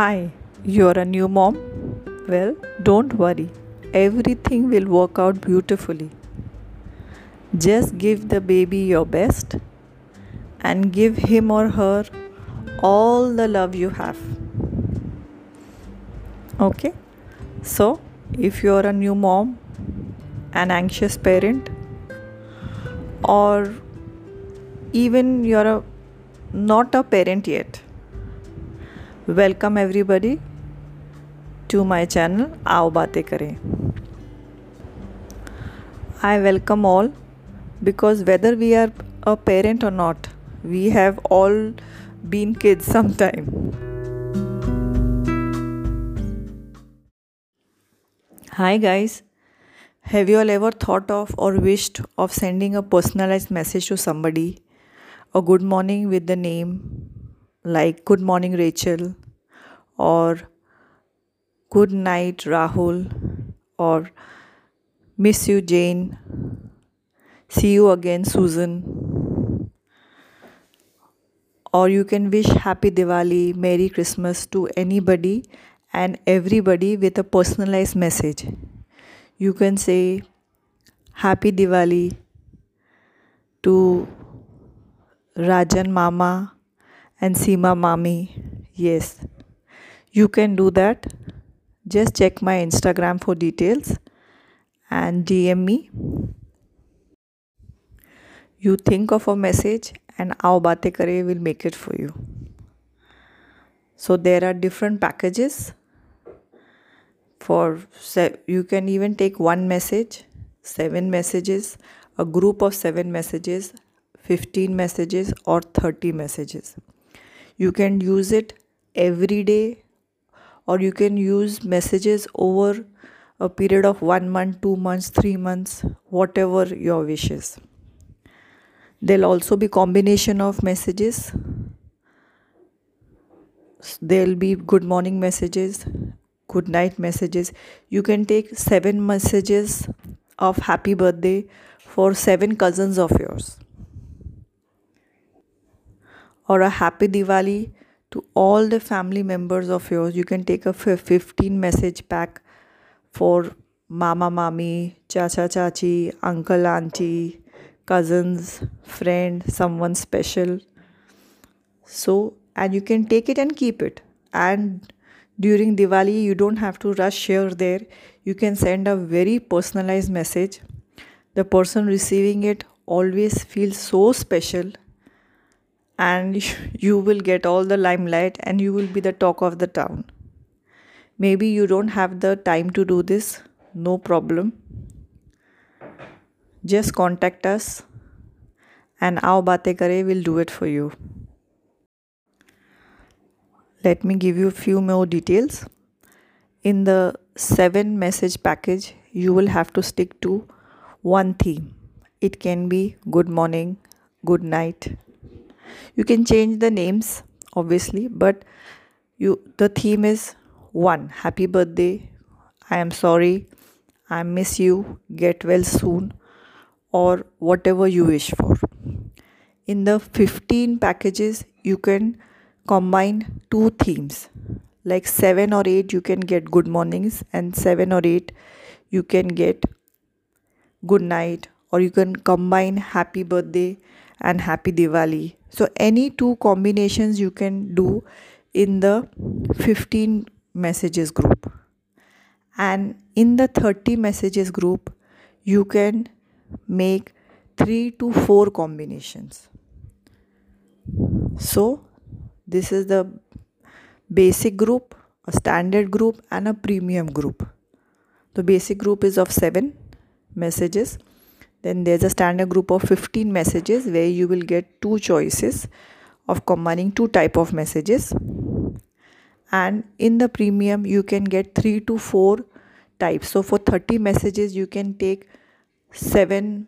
Hi, you're a new mom? Well, don't worry, everything will work out beautifully. Just give the baby your best and give him or her all the love you have. Okay? So, if you're a new mom, an anxious parent, or even you're a, not a parent yet, welcome everybody to my channel आओ बातें करें I welcome all because whether we are a parent और not we have all been kids some time Hi guys, have you all ever thought of or wished of sending a personalized message to somebody? A good morning with the name, like Good morning, Rachel, or Good night, Rahul, or Miss you, Jane, see you again, Susan. Or you can wish Happy Diwali, Merry Christmas to anybody and everybody with a personalized message. You can say Happy Diwali to Rajan Mama and Seema Mami. Yes, you can do that. Just check my Instagram for details and DM me. You think of a message and Aao Baate Kare will make it for you. So there are different packages for you can even take one message, seven messages, a group of seven messages, 15 messages or 30 messages you can use it every day or you can use messages over a period of one month, two months, three months, whatever your wishes. There'll also be combination of messages. There'll be good morning messages, good night messages. You can take seven messages of happy birthday for seven cousins of yours or a happy Diwali to all the family members of yours. You can take a 15 message pack for mama, mami, chacha, chachi, uncle, auntie, cousins, friend, someone special. So, and you can take it and keep it. And during Diwali, you don't have to rush here or there. You can send a very personalized message. The person receiving it always feels so special and you will get all the limelight and you will be the talk of the town. Maybe you don't have the time to do this, no problem. Just contact us and Aao Baate Kare will do it for you. Let me give you a few more details. In the 7 message package, you will have to stick to one theme. It can be good morning, good night, you can change the names obviously but you the theme is one. Happy birthday. I am sorry. I miss you. Get well soon. Or whatever you wish for. In the 15 packages you can combine two themes. Like 7 or 8 you can get good mornings and 7 or 8 you can get good night or you can combine happy birthday and happy Diwali. So, any two combinations you can do in the 15 messages group. And in the 30 messages group, you can make 3 to 4 combinations. So, this is the basic group, a standard group, and a premium group. The basic group is of 7 messages then there's a standard group of 15 messages where you will get two choices of combining two type of messages. And in the premium you can get 3 to 4 types. So for 30 messages you can take 7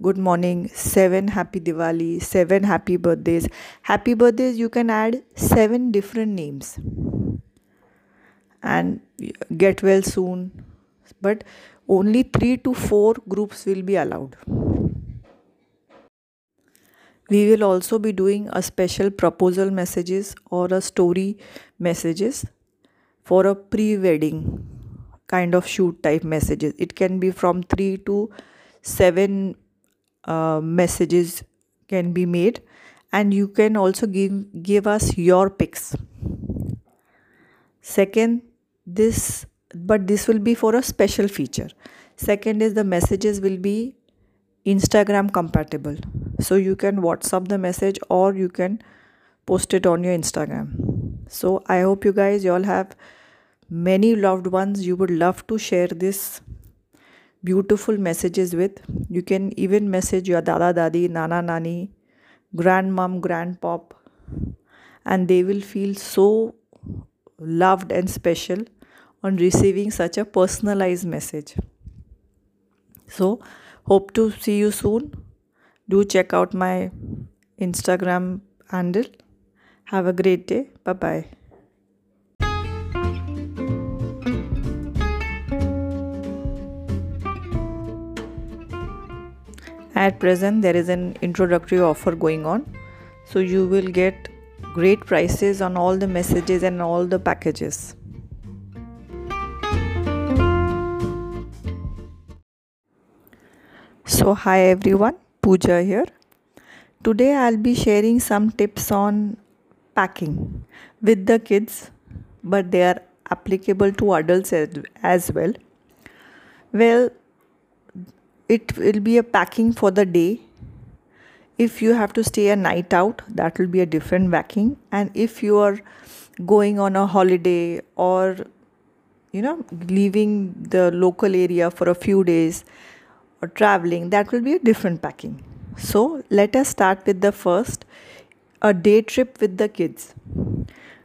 good morning 7 happy diwali 7 happy birthdays. Happy birthdays you can add 7 different names. And get well soon. But only 3 to 4 groups will be allowed. We will also be doing a special proposal messages or a story messages for a pre-wedding kind of shoot type messages it can be from 3 to 7 uh, messages can be made and you can also give give us your pics second this but this will be for a special feature. Second is the messages will be instagram compatible. So you can whatsapp the message or you can post it on your instagram. So i hope you guys you all have many loved ones. You would love to share this beautiful messages with. You can even message your dada dadi nana nani grandmom grandpop and they will feel so loved and special on receiving such a personalized message. So hope to see you soon. Do check out my instagram handle. Have a great day. Bye bye at present there is an introductory offer going on. So you will get great prices on all the messages and all the packages so hi everyone Pooja here. Today I'll be sharing some tips on packing with the kids but they are applicable to adults as well. Well it will be a packing for the day. If you have to stay a night out that will be a different packing. And if you are going on a holiday or you know leaving the local area for a few days or traveling that will be a different packing. So let us start with the first a day trip with the kids.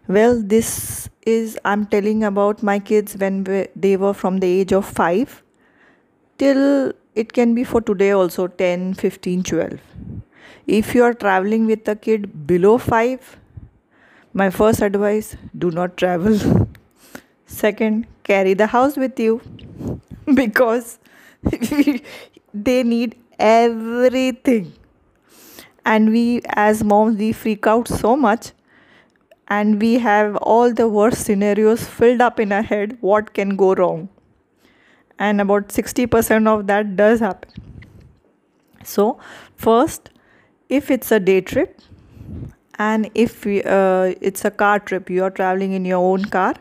Well this is i'm telling about my kids when they were from the age of 5 till it can be for today also 10 15 12 if you are traveling with a kid below 5 my first advice do not travel. Second carry the house with you because they need everything. And we as moms we freak out so much. And we have all the worst scenarios filled up in our head. What can go wrong? And about 60% of that does happen. So first if it's a day trip and if we, uh, it's a car trip you are traveling in your own car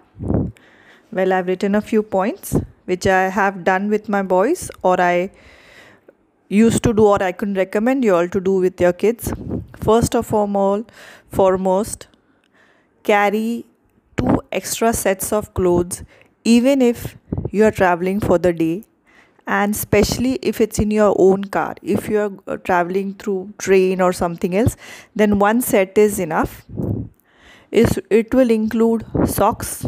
well i've written a few points which i have done with my boys or i used to do or i can recommend you all to do with your kids. First of all foremost carry two extra sets of clothes even if you are traveling for the day and especially if it's in your own car. If you are uh, traveling through train or something else then one set is enough. Is it will include socks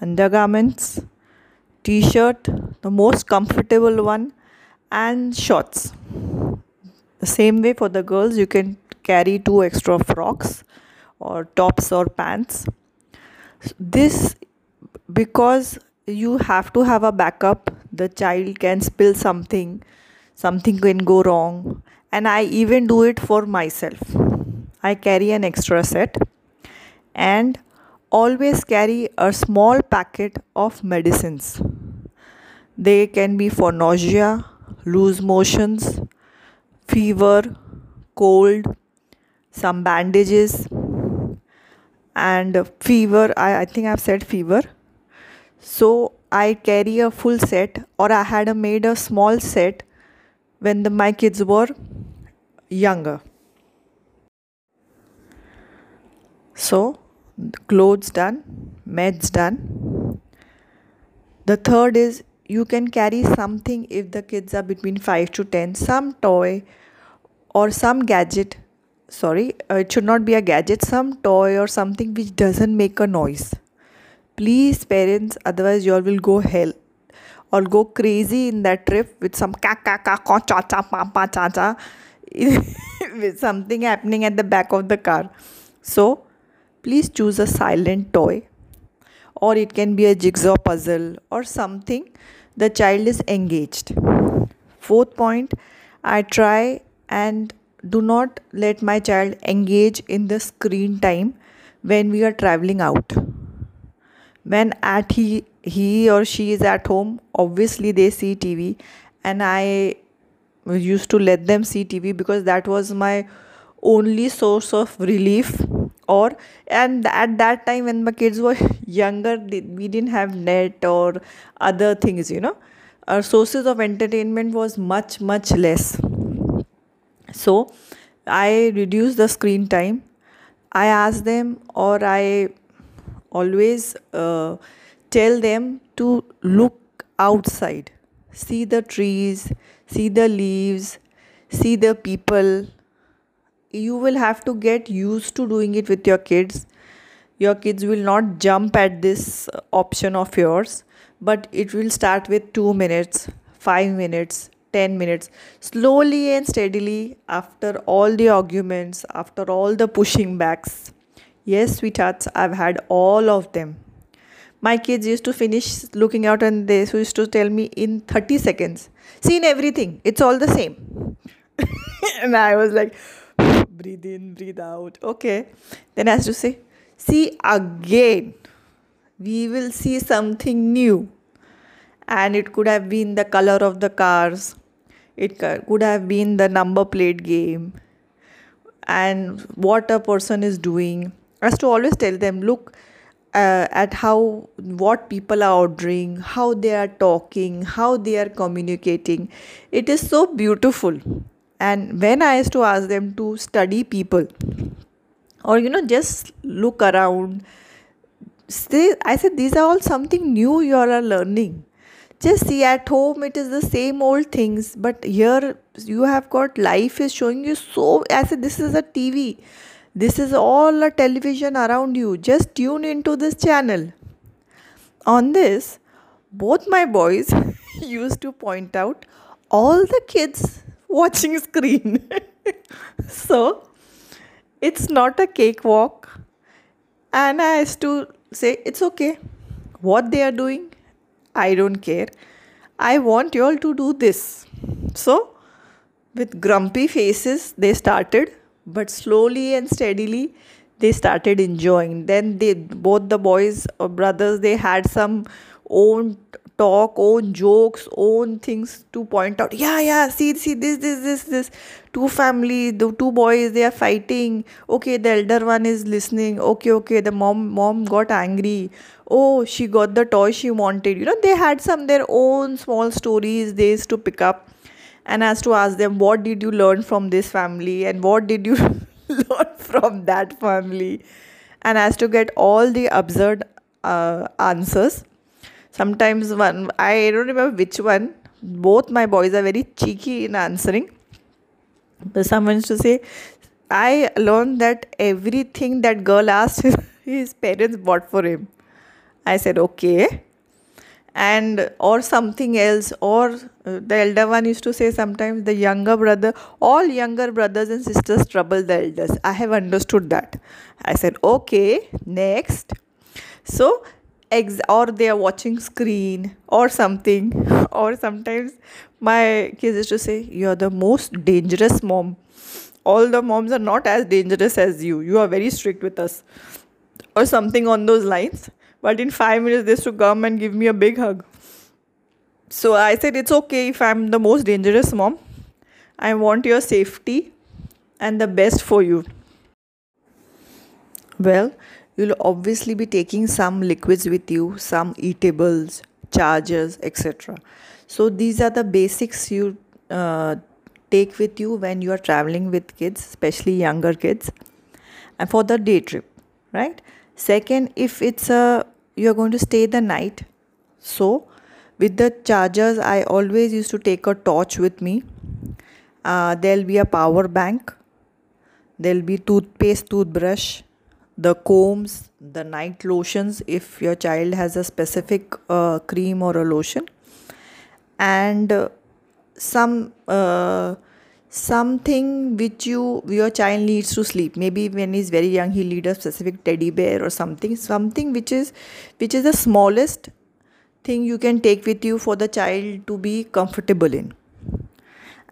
undergarments t-shirt the most comfortable one and shorts. The same way for the girls you can carry two extra frocks or tops or pants. This because you have to have a backup the child can spill something something can go wrong and i even do it for myself. I carry an extra set and always carry a small packet of medicines they can be for nausea loose motions fever cold some bandages and fever I, I think i've said fever so I carry a full set or I had a made a small set when the, my kids were younger. So clothes done, meds done. The third is you can carry something if the kids are between 5 to 10, some toy or some gadget. Sorry, uh, it should not be a gadget, some toy or something which doesn't make a noise. Please parents otherwise you all will go hell or go crazy in that trip with some ka ka ka ka cha cha pa pa cha cha with something happening at the back of the car. So please choose a silent toy or it can be a jigsaw puzzle or something the child is engaged. Fourth point i try and do not let my child engage in the screen time when we are traveling out. When at he he or she is at home obviously they see tv and i used to let them see tv because that was my only source of relief or and at that time when my kids were younger we didn't have net or other things you know. Our sources of entertainment was much much less. So i reduced the screen time. I ask them or i always uh, tell them to look outside. See the trees see the leaves see the people you will have to get used to doing it with your kids. Your kids will not jump at this uh, option of yours but it will start with 2 minutes 5 minutes 10 minutes. Slowly and steadily after all the arguments after all the pushing backs yes sweethearts i've had all of them. My kids used to finish looking out and they used to tell me in 30 seconds seen everything. It's all the same. And i was like breathe in, breathe out. Okay. Then has to say, see again. We will see something new. And it could have been the color of the cars. It could have been the number plate game. And what a person is doing. As to always tell them, look uh, at how what people are ordering, how they are talking, how they are communicating. It is so beautiful and when i used to ask them to study people or you know just look around say i said these are all something new you are learning. Just see at home it is the same old things but here you have got life is showing you so i said this is a tv this is all a television around you. Just tune into this channel. On this both my boys used to point out all the kids watching screen. so it's not a cakewalk. And I has to say, it's okay. What they are doing, I don't care. I want you all to do this. So, with grumpy faces, they started, but slowly and steadily, they started enjoying. Then they both the boys or brothers they had some own talk, own jokes, own things to point out. Yeah, yeah, see, see, this, this, this, this. Two family, the two boys, they are fighting. Okay, the elder one is listening. Okay, okay, the mom, mom got angry. Oh, she got the toy she wanted. You know, they had some their own small stories they used to pick up, and as to ask them, what did you learn from this family, and what did you learn from that family, and as to get all the absurd uh, answers sometimes one i don't remember which one. Both my boys are very cheeky in answering. But someone used to say i learned that everything that girl asked his parents bought for him. I said okay. And or something else or uh, the elder one used to say sometimes the younger brother all younger brothers and sisters trouble the elders. I have understood that. I said okay next. So ex- or they are watching screen or something or sometimes my kids used to say you're the most dangerous mom. All the moms are not as dangerous as you. You are very strict with us. Or something on those lines. But in 5 minutes they used to come and give me a big hug. So i said it's okay if i'm the most dangerous mom. I want your safety and the best for you. Well you'll obviously be taking some liquids with you, some eatables, chargers, etc. So these are the basics you uh, take with you when you are traveling with kids, especially younger kids, and for the day trip, right? Second, if it's a you're going to stay the night, so with the chargers, I always used to take a torch with me. Uh, there'll be a power bank. There'll be toothpaste, toothbrush, the combs, the night lotions if your child has a specific uh, cream or a lotion, and uh, some uh, something which you your child needs to sleep. Maybe when he's very young, he'll need a specific teddy bear or something. Something which is which is the smallest thing you can take with you for the child to be comfortable in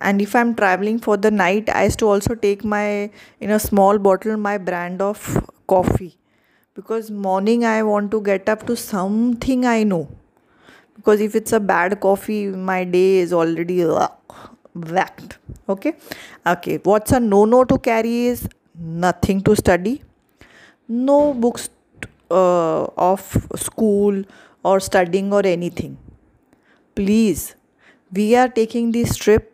and if i'm traveling for the night i used to also take my in a small bottle my brand of coffee. Because morning i want to get up to something i know. Because if it's a bad coffee my day is already uh, whacked okay? Okay what's a no no to carry is nothing to study. No books uh, of school or studying or anything. Please we are taking this trip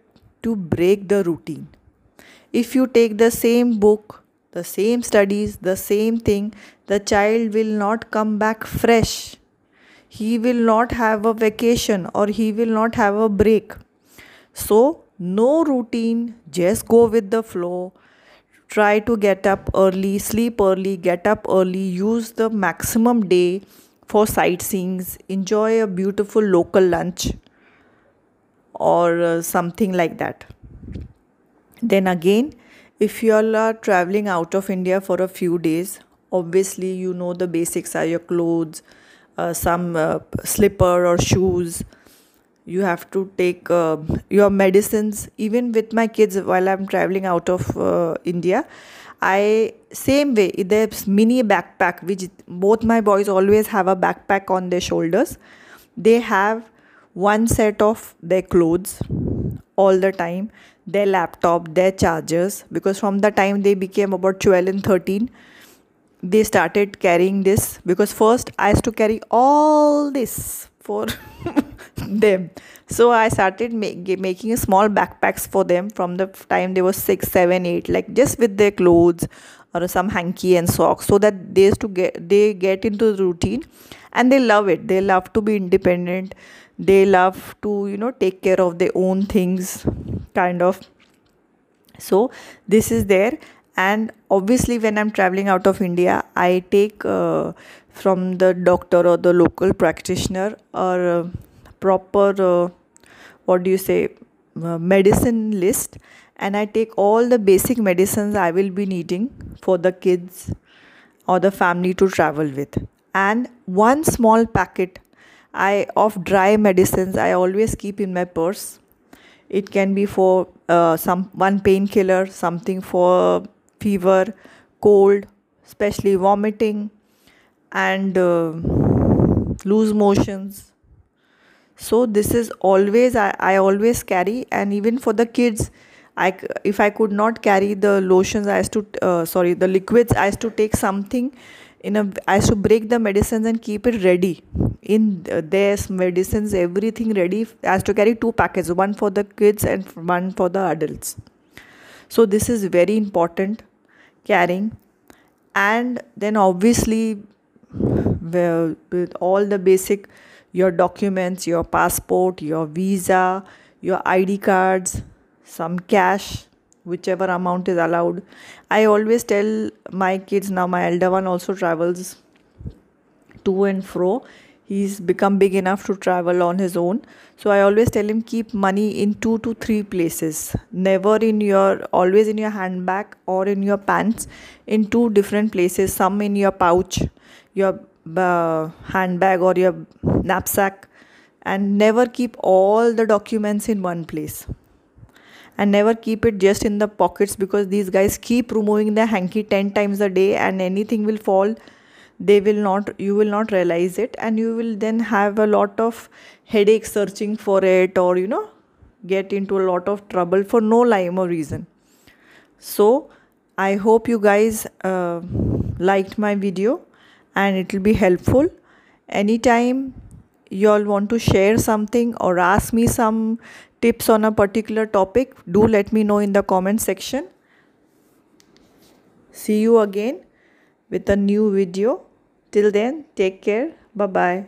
to break the routine. If you take the same book the same studies the same thing the child will not come back fresh. He will not have a vacation or he will not have a break. So no routine just go with the flow. Try to get up early sleep early get up early use the maximum day for sightseeing enjoy a beautiful local lunch or uh, something like that. Then again if you all are traveling out of india for a few days obviously you know the basics are your clothes uh, some uh, slipper or shoes. You have to take uh, your medicines. Even with my kids while i'm traveling out of uh, india i same way there's mini backpack which both my boys always have a backpack on their shoulders. They have one set of their clothes all the time their laptop their chargers because from the time they became about 12 and 13 they started carrying this. Because first i used to carry all this for them. So i started make, making small backpacks for them from the time they were six seven eight like just with their clothes or some hanky and socks so that they used to get they get into the routine and they love it. They love to be independent they love to you know take care of their own things kind of. So this is there. And obviously when i'm traveling out of india i take uh, from the doctor or the local practitioner or uh, proper uh, what do you say uh, medicine list. And i take all the basic medicines i will be needing for the kids or the family to travel with. And one small packet i of dry medicines i always keep in my purse. It can be for uh, some one painkiller something for fever cold especially vomiting and uh, loose motions. So this is always I, I always carry and even for the kids I, if I could not carry the lotions, I used to, uh, sorry, the liquids, I used to take something in a, I used to break the medicines and keep it ready. In uh, there's medicines, everything ready. I used to carry two packets, one for the kids and one for the adults. So this is very important carrying. And then obviously, well, with all the basic your documents, your passport, your visa, your ID cards, some cash, whichever amount is allowed. I always tell my kids now, my elder one also travels to and fro. He's become big enough to travel on his own. So I always tell him keep money in two to three places. Never in your, always in your handbag or in your pants, in two different places. Some in your pouch, your uh, handbag or your knapsack and never keep all the documents in one place and never keep it just in the pockets because these guys keep removing the hanky 10 times a day and anything will fall they will not you will not realize it. And you will then have a lot of headache searching for it or you know get into a lot of trouble for no lime or reason. So i hope you guys uh, liked my video and it will be helpful. Anytime you all want to share something or ask me some tips on a particular topic do let me know in the comment section. See you again with a new video. Till then take care. Bye bye